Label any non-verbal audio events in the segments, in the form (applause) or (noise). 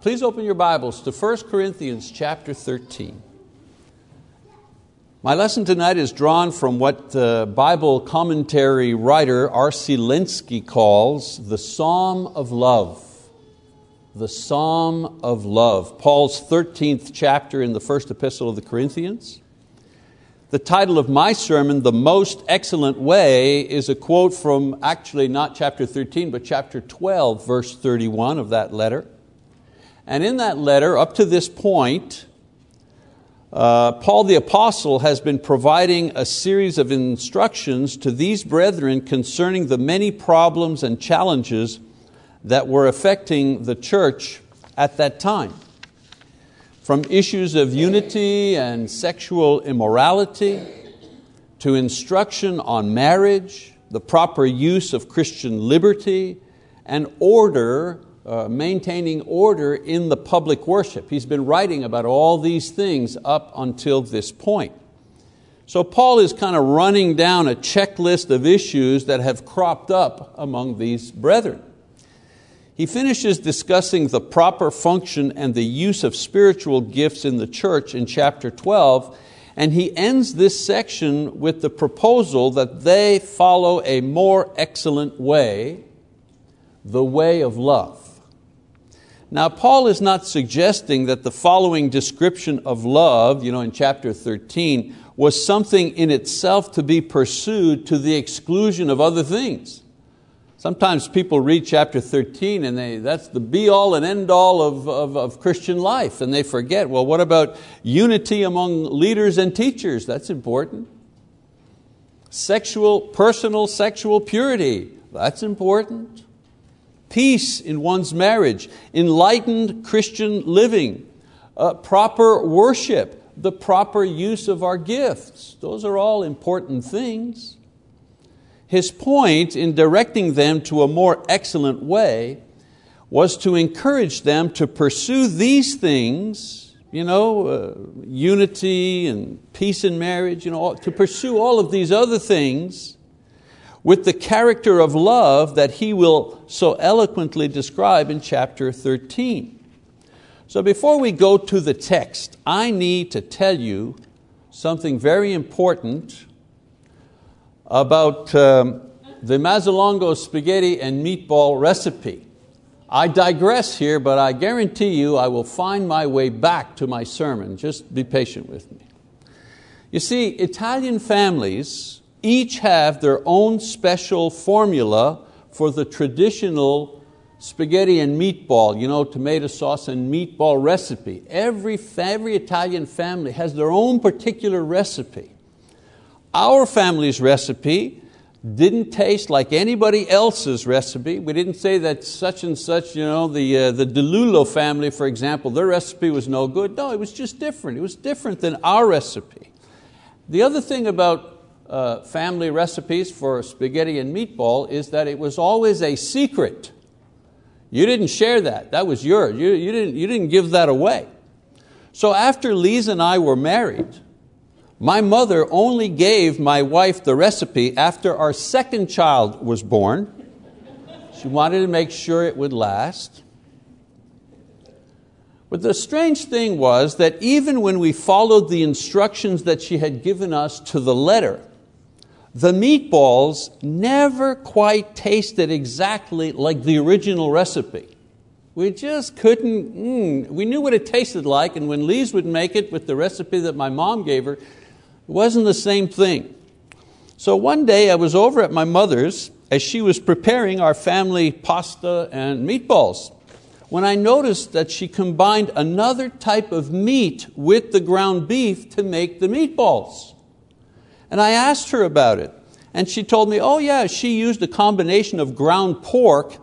Please open your Bibles to 1 Corinthians chapter 13. My lesson tonight is drawn from what the Bible commentary writer R.C. Lenski calls the Psalm of Love. The Psalm of Love, Paul's 13th chapter in the first epistle of the Corinthians. The title of my sermon, The Most Excellent Way, is a quote from actually not chapter 13, but chapter 12, verse 31 of that letter. And in that letter, up to this point, uh, Paul the Apostle has been providing a series of instructions to these brethren concerning the many problems and challenges that were affecting the church at that time. From issues of unity and sexual immorality, to instruction on marriage, the proper use of Christian liberty, and order uh, maintaining order in the public worship. He's been writing about all these things up until this point. So Paul is kind of running down a checklist of issues that have cropped up among these brethren. He finishes discussing the proper function and the use of spiritual gifts in the church in chapter 12, and he ends this section with the proposal that they follow a more excellent way, the way of love. Now, Paul is not suggesting that the following description of love, you know, in chapter 13, was something in itself to be pursued to the exclusion of other things. Sometimes people read chapter 13 and they, that's the be all and end all of, of, of Christian life, and they forget, well, what about unity among leaders and teachers? That's important. Sexual, personal sexual purity, that's important peace in one's marriage, enlightened Christian living, uh, proper worship, the proper use of our gifts. Those are all important things. His point in directing them to a more excellent way was to encourage them to pursue these things, you know, uh, unity and peace in marriage, you know, to pursue all of these other things with the character of love that he will so eloquently describe in chapter 13. So before we go to the text, I need to tell you something very important about um, the Mazzalongo spaghetti and meatball recipe. I digress here, but I guarantee you I will find my way back to my sermon. Just be patient with me. You see, Italian families each have their own special formula for the traditional spaghetti and meatball, you know, tomato sauce and meatball recipe. Every, every Italian family has their own particular recipe. Our family's recipe didn't taste like anybody else's recipe. We didn't say that such and such, you know, the, uh, the DeLulo family, for example, their recipe was no good. No, it was just different. It was different than our recipe. The other thing about uh, family recipes for spaghetti and meatball is that it was always a secret. You didn't share that, that was yours. You, you, didn't, you didn't give that away. So after Lise and I were married, my mother only gave my wife the recipe after our second child was born. She wanted to make sure it would last. But the strange thing was that even when we followed the instructions that she had given us to the letter, the meatballs never quite tasted exactly like the original recipe. We just couldn't, mm, we knew what it tasted like, and when Lise would make it with the recipe that my mom gave her, it wasn't the same thing. So one day I was over at my mother's as she was preparing our family pasta and meatballs when I noticed that she combined another type of meat with the ground beef to make the meatballs. And I asked her about it. And she told me, oh yeah, she used a combination of ground pork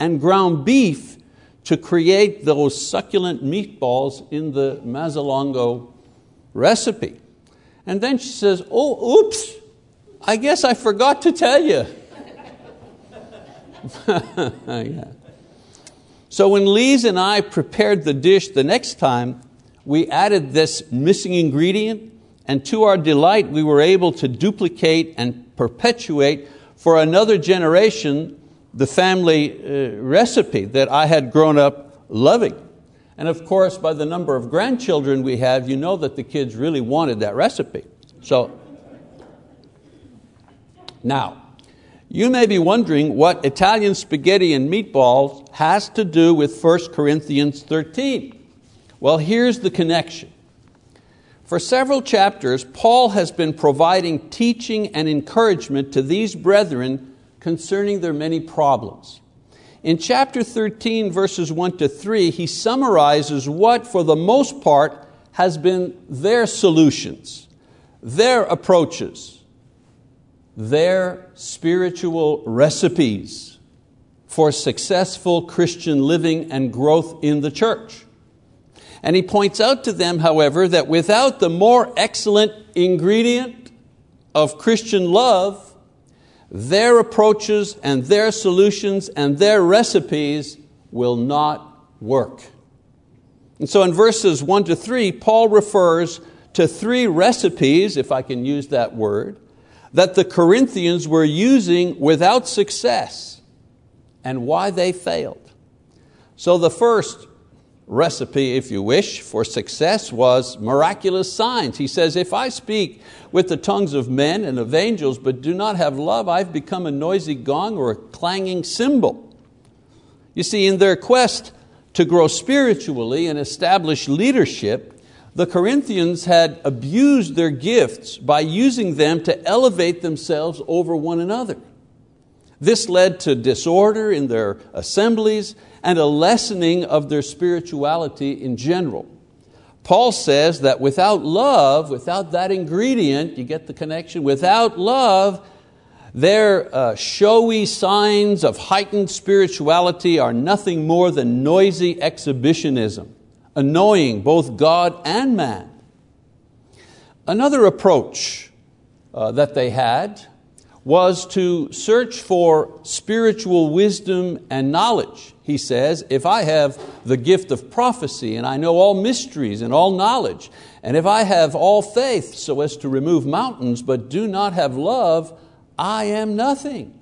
and ground beef to create those succulent meatballs in the Mazzalongo recipe. And then she says, oh, oops, I guess I forgot to tell you. (laughs) yeah. So when Lise and I prepared the dish the next time, we added this missing ingredient and to our delight we were able to duplicate and perpetuate for another generation the family uh, recipe that I had grown up loving. And of course, by the number of grandchildren we have, you know that the kids really wanted that recipe. So, now, you may be wondering what Italian spaghetti and meatballs has to do with 1 Corinthians 13. Well, here's the connection. For several chapters, Paul has been providing teaching and encouragement to these brethren concerning their many problems. In chapter 13, verses 1 to 3, he summarizes what, for the most part, has been their solutions, their approaches, their spiritual recipes for successful Christian living and growth in the church. And he points out to them, however, that without the more excellent ingredient of Christian love, their approaches and their solutions and their recipes will not work. And so in verses 1 to 3, Paul refers to three recipes, if I can use that word, that the Corinthians were using without success and why they failed. So the first recipe, if you wish, for success was miraculous signs. He says, If I speak with the tongues of men and of angels, but do not have love, I've become a noisy gong or a clanging cymbal. You see, in their quest to grow spiritually and establish leadership, the Corinthians had abused their gifts by using them to elevate themselves over one another. This led to disorder in their assemblies and a lessening of their spirituality in general. Paul says that without love, without that ingredient, you get the connection, without love, their uh, showy signs of heightened spirituality are nothing more than noisy exhibitionism, annoying both God and man. Another approach uh, that they had was to search for spiritual wisdom and knowledge. He says, if I have the gift of prophecy and I know all mysteries and all knowledge, and if I have all faith so as to remove mountains but do not have love, I am nothing.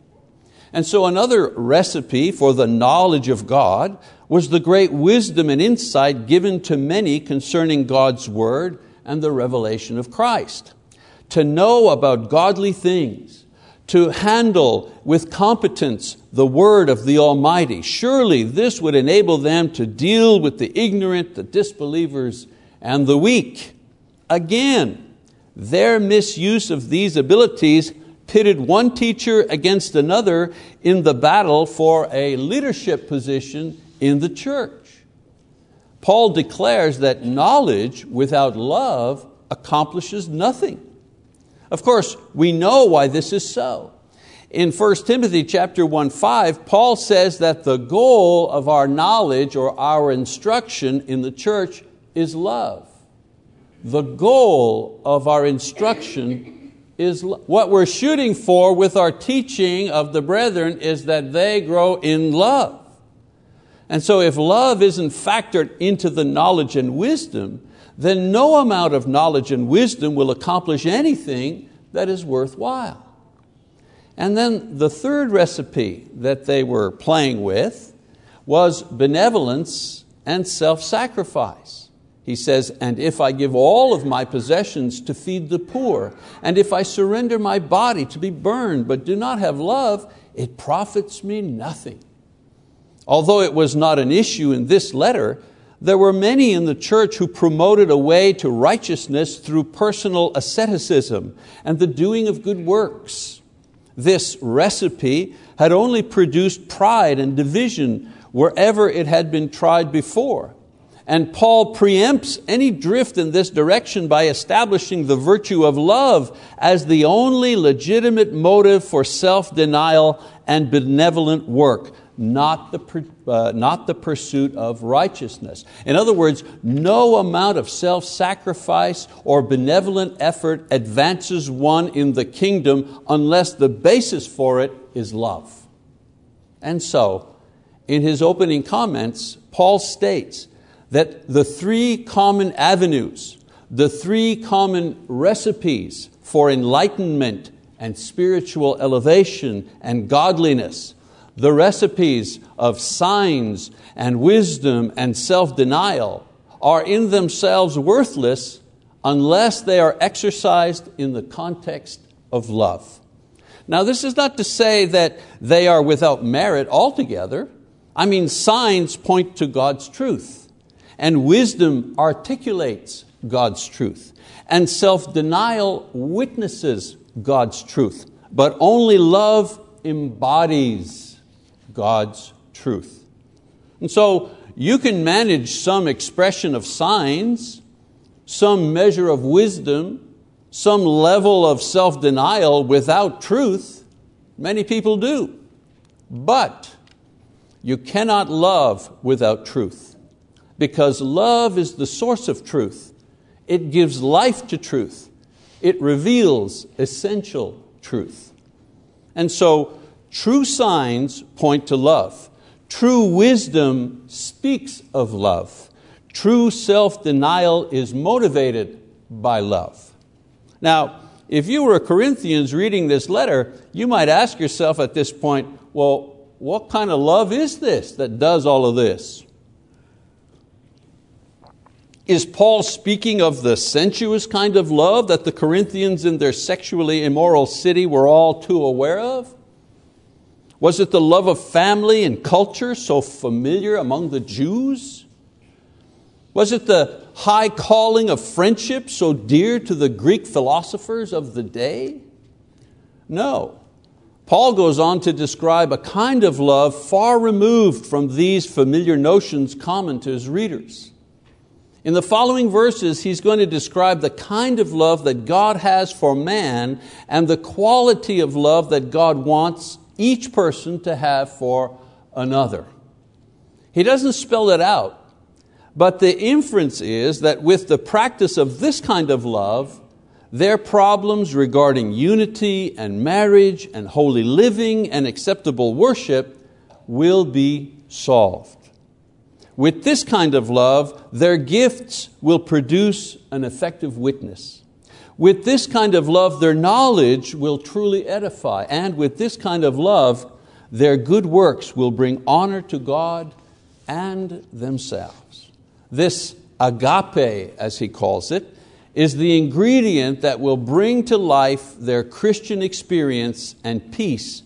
And so another recipe for the knowledge of God was the great wisdom and insight given to many concerning God's word and the revelation of Christ. To know about godly things, to handle with competence the word of the Almighty. Surely this would enable them to deal with the ignorant, the disbelievers, and the weak. Again, their misuse of these abilities pitted one teacher against another in the battle for a leadership position in the church. Paul declares that knowledge without love accomplishes nothing. Of course, we know why this is so. In 1 Timothy chapter 1, 5, Paul says that the goal of our knowledge or our instruction in the church is love. The goal of our instruction is what we're shooting for with our teaching of the brethren is that they grow in love. And so if love isn't factored into the knowledge and wisdom, then no amount of knowledge and wisdom will accomplish anything that is worthwhile. And then the third recipe that they were playing with was benevolence and self sacrifice. He says, And if I give all of my possessions to feed the poor, and if I surrender my body to be burned but do not have love, it profits me nothing. Although it was not an issue in this letter, there were many in the church who promoted a way to righteousness through personal asceticism and the doing of good works. This recipe had only produced pride and division wherever it had been tried before. And Paul preempts any drift in this direction by establishing the virtue of love as the only legitimate motive for self denial and benevolent work not the, uh, not the pursuit of righteousness. In other words, no amount of self sacrifice or benevolent effort advances one in the kingdom unless the basis for it is love. And so, in his opening comments, Paul states that the three common avenues, the three common recipes for enlightenment and spiritual elevation and godliness The recipes of signs and wisdom and self denial are in themselves worthless unless they are exercised in the context of love. Now, this is not to say that they are without merit altogether. I mean, signs point to God's truth, and wisdom articulates God's truth, and self denial witnesses God's truth, but only love embodies God's truth. And so, you can manage some expression of signs, some measure of wisdom, some level of self denial without truth. Many people do. But you cannot love without truth because love is the source of truth. It gives life to truth, it reveals essential truth. And so, true signs point to love. True wisdom speaks of love. True self denial is motivated by love. Now, if you were a Corinthians reading this letter, you might ask yourself at this point, well, what kind of love is this that does all of this? Is Paul speaking of the sensuous kind of love that the Corinthians in their sexually immoral city were all too aware of? Was it the love of family and culture so familiar among the Jews? Was it the high calling of friendship so dear to the Greek philosophers of the day? No. Paul goes on to describe a kind of love far removed from these familiar notions common to his readers. In the following verses, he's going to describe the kind of love that God has for man and the quality of love that God wants each person to have for another. He doesn't spell it out, but the inference is that with the practice of this kind of love, their problems regarding unity and marriage and holy living and acceptable worship will be solved. With this kind of love, their gifts will produce an effective witness. With this kind of love, their knowledge will truly edify. And with this kind of love, their good works will bring honor to God and themselves. This agape, as he calls it, is the ingredient that will bring to life their Christian experience and peace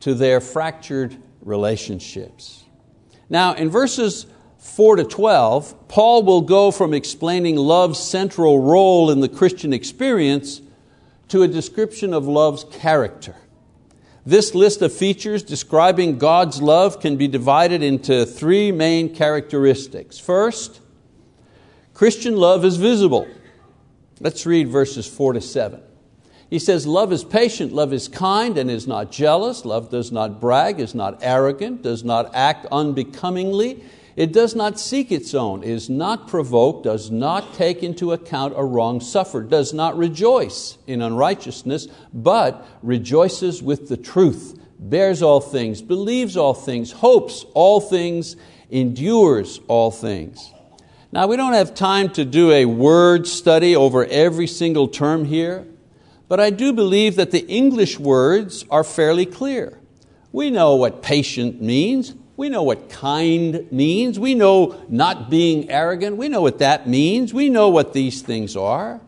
to their fractured relationships. Now, in verses 4 to 12, Paul will go from explaining love's central role in the Christian experience to a description of love's character. This list of features describing God's love can be divided into three main characteristics. First, Christian love is visible. Let's read verses 4 to 7. He says, Love is patient, love is kind and is not jealous, love does not brag, is not arrogant, does not act unbecomingly, it does not seek its own, is not provoked, does not take into account a wrong suffered, does not rejoice in unrighteousness, but rejoices with the truth, bears all things, believes all things, hopes all things, endures all things. Now, we don't have time to do a word study over every single term here, but I do believe that the English words are fairly clear. We know what patient means, we know what kind means, we know not being arrogant, we know what that means, we know what these things are.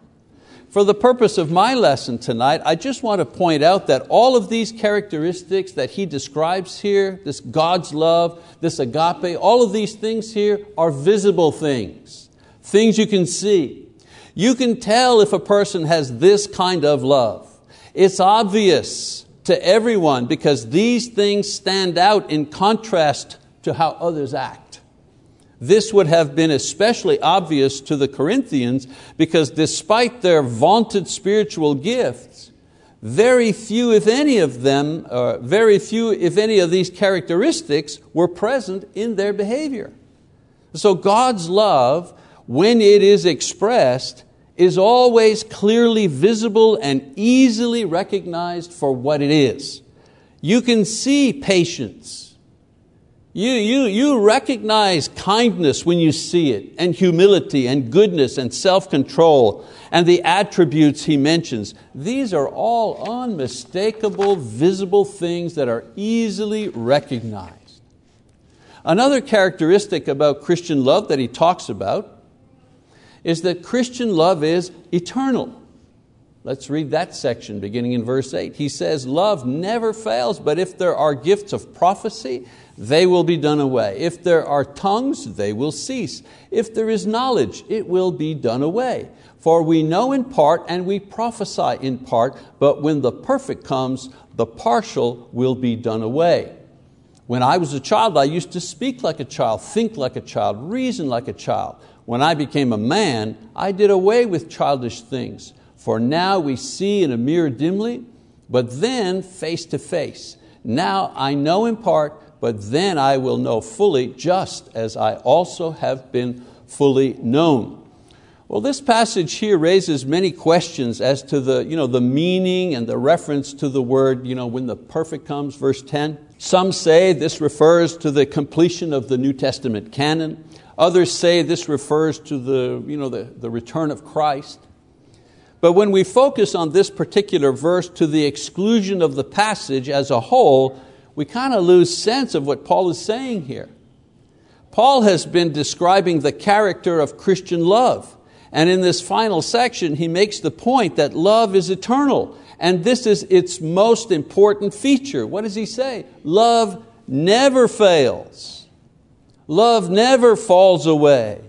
For the purpose of my lesson tonight, I just want to point out that all of these characteristics that he describes here, this God's love, this agape, all of these things here are visible things, things you can see. You can tell if a person has this kind of love. It's obvious to everyone because these things stand out in contrast to how others act. This would have been especially obvious to the Corinthians because despite their vaunted spiritual gifts, very few, if any of them, uh, very few, if any of these characteristics were present in their behavior. So God's love, when it is expressed, is always clearly visible and easily recognized for what it is. You can see patience You, you, you recognize kindness when you see it, and humility, and goodness, and self control, and the attributes he mentions. These are all unmistakable, visible things that are easily recognized. Another characteristic about Christian love that he talks about is that Christian love is eternal. Let's read that section beginning in verse 8. He says, Love never fails, but if there are gifts of prophecy, they will be done away. If there are tongues, they will cease. If there is knowledge, it will be done away. For we know in part and we prophesy in part, but when the perfect comes, the partial will be done away. When I was a child, I used to speak like a child, think like a child, reason like a child. When I became a man, I did away with childish things. For now we see in a mirror dimly, but then face to face. Now I know in part, but then I will know fully, just as I also have been fully known. Well, this passage here raises many questions as to the, you know, the meaning and the reference to the word you know, when the perfect comes, verse 10. Some say this refers to the completion of the New Testament canon. Others say this refers to the, you know, the, the return of Christ. But when we focus on this particular verse to the exclusion of the passage as a whole, we kind of lose sense of what Paul is saying here. Paul has been describing the character of Christian love. And in this final section, he makes the point that love is eternal. And this is its most important feature. What does he say? Love never fails. Love never falls away.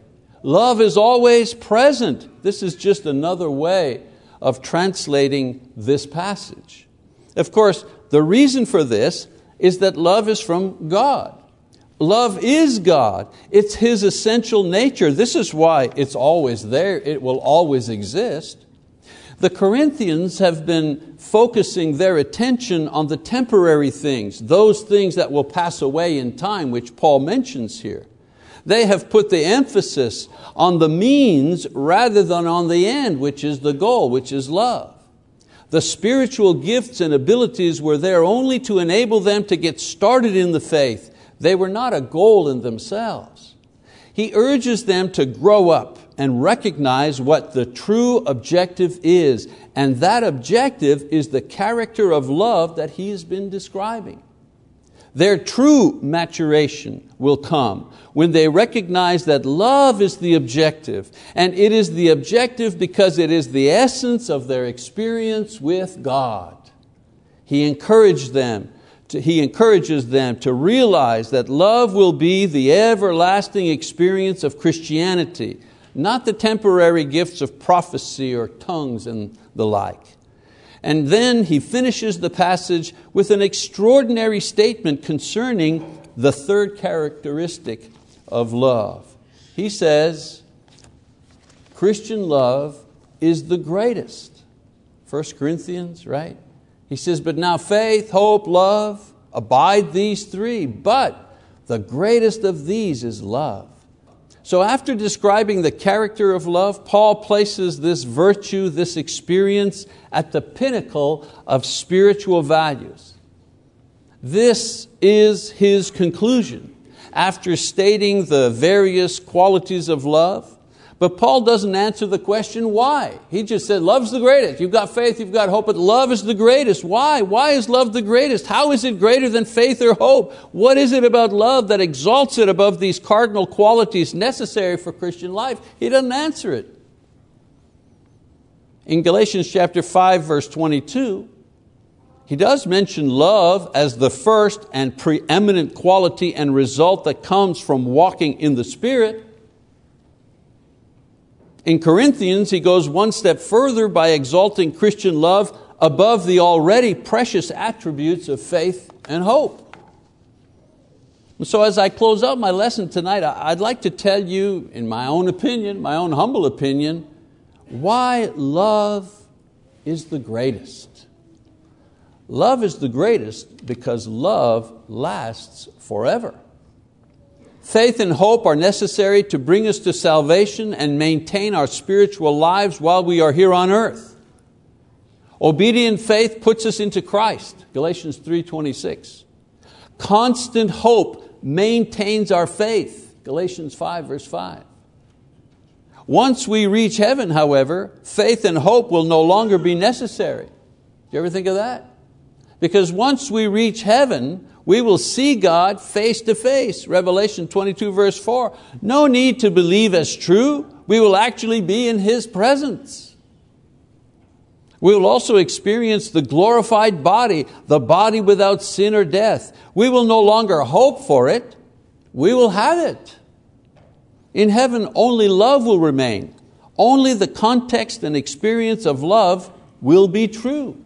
Love is always present. This is just another way of translating this passage. Of course, the reason for this is that love is from God. Love is God. It's His essential nature. This is why it's always there, it will always exist. The Corinthians have been focusing their attention on the temporary things, those things that will pass away in time, which Paul mentions here. They have put the emphasis on the means rather than on the end, which is the goal, which is love. The spiritual gifts and abilities were there only to enable them to get started in the faith. They were not a goal in themselves. He urges them to grow up and recognize what the true objective is, and that objective is the character of love that he has been describing. Their true maturation will come when they recognize that love is the objective, and it is the objective because it is the essence of their experience with God. He encouraged them to, he encourages them to realize that love will be the everlasting experience of Christianity, not the temporary gifts of prophecy or tongues and the like. And then he finishes the passage with an extraordinary statement concerning the third characteristic of love. He says, Christian love is the greatest. 1 Corinthians, right? He says, But now faith, hope, love, abide these three, but the greatest of these is love. So, after describing the character of love, Paul places this virtue, this experience, at the pinnacle of spiritual values. This is his conclusion. After stating the various qualities of love, but Paul doesn't answer the question why. He just said, Love's the greatest. You've got faith, you've got hope, but love is the greatest. Why? Why is love the greatest? How is it greater than faith or hope? What is it about love that exalts it above these cardinal qualities necessary for Christian life? He doesn't answer it. In Galatians chapter 5, verse 22, he does mention love as the first and preeminent quality and result that comes from walking in the Spirit. In Corinthians, he goes one step further by exalting Christian love above the already precious attributes of faith and hope. So, as I close out my lesson tonight, I'd like to tell you, in my own opinion, my own humble opinion, why love is the greatest. Love is the greatest because love lasts forever. Faith and hope are necessary to bring us to salvation and maintain our spiritual lives while we are here on earth. Obedient faith puts us into Christ, Galatians 3.26. Constant hope maintains our faith. Galatians 5, verse 5. Once we reach heaven, however, faith and hope will no longer be necessary. Do you ever think of that? Because once we reach heaven, we will see God face to face. Revelation 22, verse 4. No need to believe as true. We will actually be in His presence. We will also experience the glorified body, the body without sin or death. We will no longer hope for it, we will have it. In heaven, only love will remain. Only the context and experience of love will be true.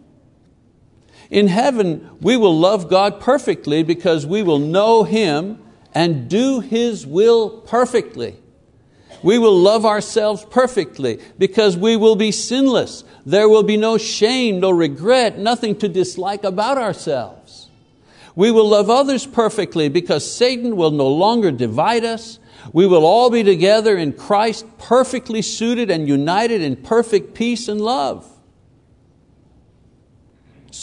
In heaven, we will love God perfectly because we will know Him and do His will perfectly. We will love ourselves perfectly because we will be sinless. There will be no shame, no regret, nothing to dislike about ourselves. We will love others perfectly because Satan will no longer divide us. We will all be together in Christ, perfectly suited and united in perfect peace and love.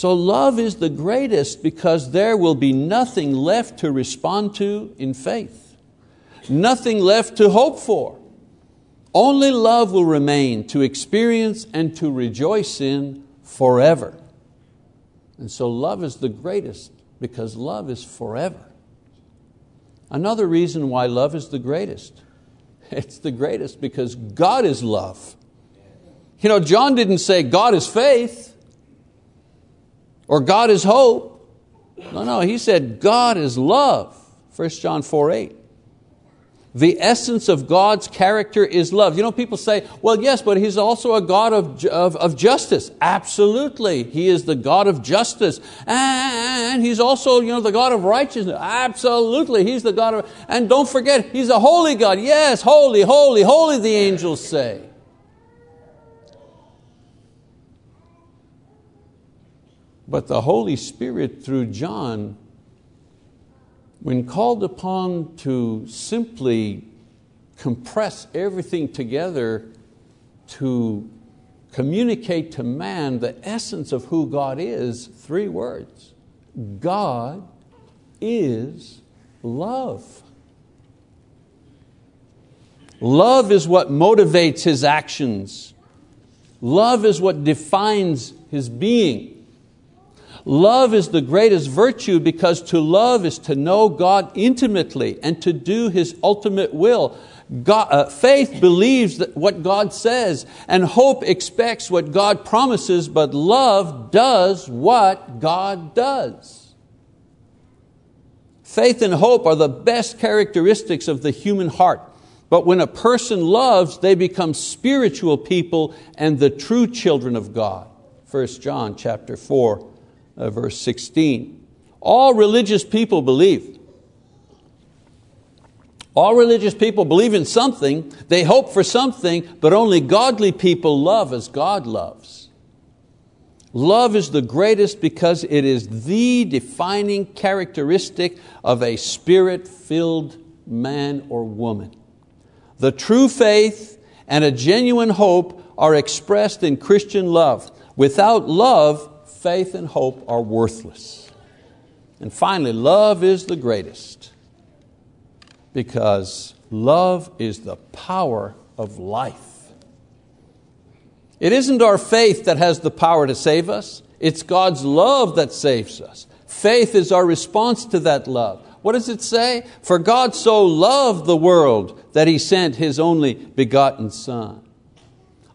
So love is the greatest because there will be nothing left to respond to in faith, nothing left to hope for. Only love will remain to experience and to rejoice in forever. And so love is the greatest because love is forever. Another reason why love is the greatest, it's the greatest because God is love. You know, John didn't say God is faith or God is hope. No, no, he said God is love. 1 John 4 8. The essence of God's character is love. You know, people say, well, yes, but He's also a God of, of, of, justice. Absolutely. He is the God of justice. And He's also you know, the God of righteousness. Absolutely. He's the God of, and don't forget, He's a holy God. Yes, holy, holy, holy, the angels say. But the Holy Spirit, through John, when called upon to simply compress everything together to communicate to man the essence of who God is, three words God is love. Love is what motivates His actions. Love is what defines His being. Love is the greatest virtue because to love is to know God intimately and to do His ultimate will. God, uh, faith believes what God says, and hope expects what God promises, but love does what God does. Faith and hope are the best characteristics of the human heart. But when a person loves, they become spiritual people and the true children of God. 1 John chapter 4, uh, Uh, verse 16. All religious people believe. All religious people believe in something, they hope for something, but only godly people love as God loves. Love is the greatest because it is the defining characteristic of a spirit filled man or woman. The true faith and a genuine hope are expressed in Christian love. Without love, faith and hope are worthless. And finally, love is the greatest because love is the power of life. It isn't our faith that has the power to save us, it's God's love that saves us. Faith is our response to that love. What does it say? For God so loved the world that He sent His only begotten Son.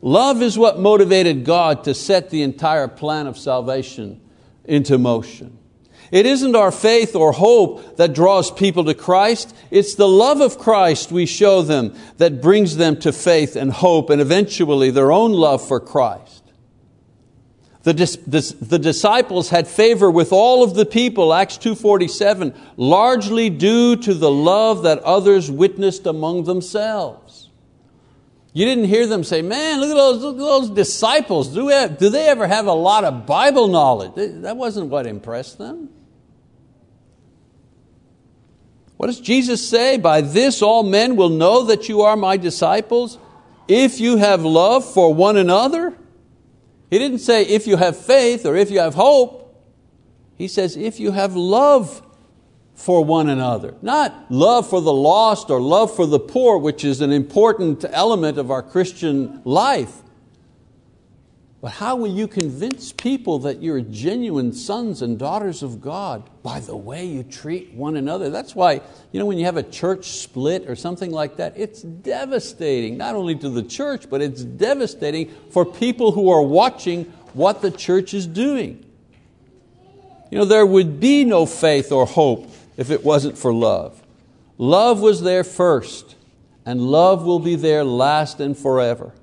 Love is what motivated God to set the entire plan of salvation into motion. It isn't our faith or hope that draws people to Christ, it's the love of Christ we show them that brings them to faith and hope and eventually their own love for Christ. The, the, disciples had favor with all of the people, Acts 2.47, largely due to the love that others witnessed among themselves. You didn't hear them say, man, look at those, look at those disciples. Do, have, do they ever have a lot of Bible knowledge? That wasn't what impressed them. What does Jesus say? By this all men will know that you are my disciples if you have love for one another. He didn't say if you have faith or if you have hope. He says if you have love for one another. Not love for the lost or love for the poor, which is an important element of our Christian life. But how will you convince people that you're genuine sons and daughters of God? By the way you treat one another. That's why you know, when you have a church split or something like that, it's devastating, not only to the church, but it's devastating for people who are watching what the church is doing. You know, there would be no faith or hope if it wasn't for love. Love was there first, and love will be there last and forever.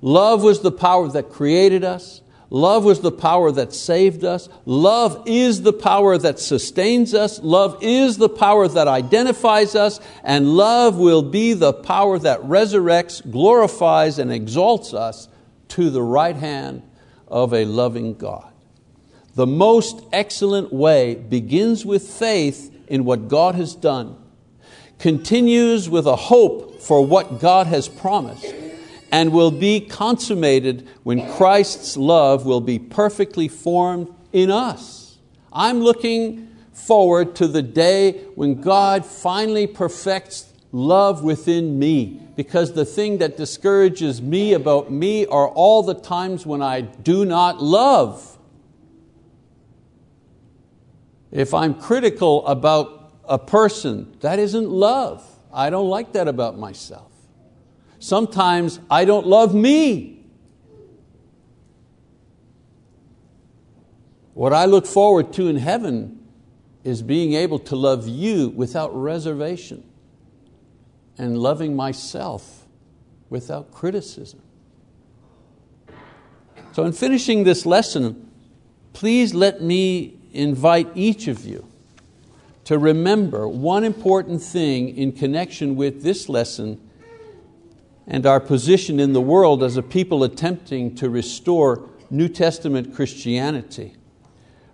Love was the power that created us. Love was the power that saved us. Love is the power that sustains us. Love is the power that identifies us. And love will be the power that resurrects, glorifies, and exalts us to the right hand of a loving God. The most excellent way begins with faith in what God has done, continues with a hope for what God has promised, and will be consummated when Christ's love will be perfectly formed in us. I'm looking forward to the day when God finally perfects love within me because the thing that discourages me about me are all the times when I do not love. If I'm critical about a person, that isn't love. I don't like that about myself. Sometimes I don't love me. What I look forward to in heaven is being able to love you without reservation and loving myself without criticism. So, in finishing this lesson, please let me invite each of you to remember one important thing in connection with this lesson and our position in the world as a people attempting to restore New Testament Christianity.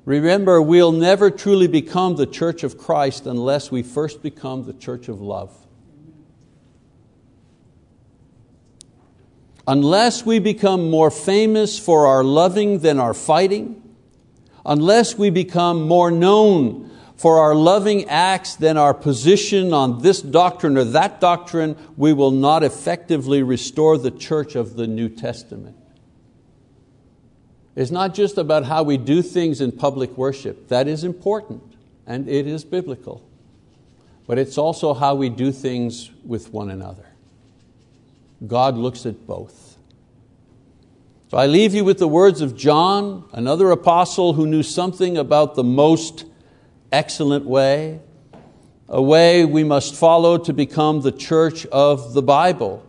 Remember, we'll never truly become the church of Christ unless we first become the church of love. Unless we become more famous for our loving than our fighting, unless we become more known for our loving acts than our position on this doctrine or that doctrine, we will not effectively restore the church of the New Testament. It's not just about how we do things in public worship. That is important and it is biblical. But it's also how we do things with one another. God looks at both. So I leave you with the words of John, another apostle who knew something about the most excellent way, a way we must follow to become the church of the Bible.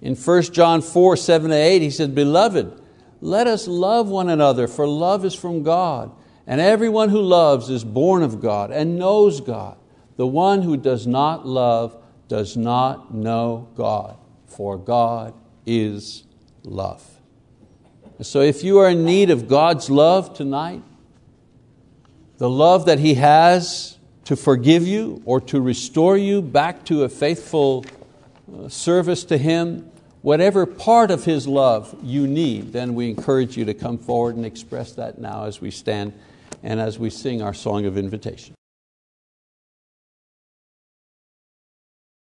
In 1 John 4 7 to 8, he said, Beloved, let us love one another, for love is from God. And everyone who loves is born of God and knows God. The one who does not love does not know God, for God is love. So if you are in need of God's love tonight, the love that He has to forgive you or to restore you back to a faithful uh, service to Him, whatever part of His love you need, then we encourage you to come forward and express that now as we stand and as we sing our song of invitation.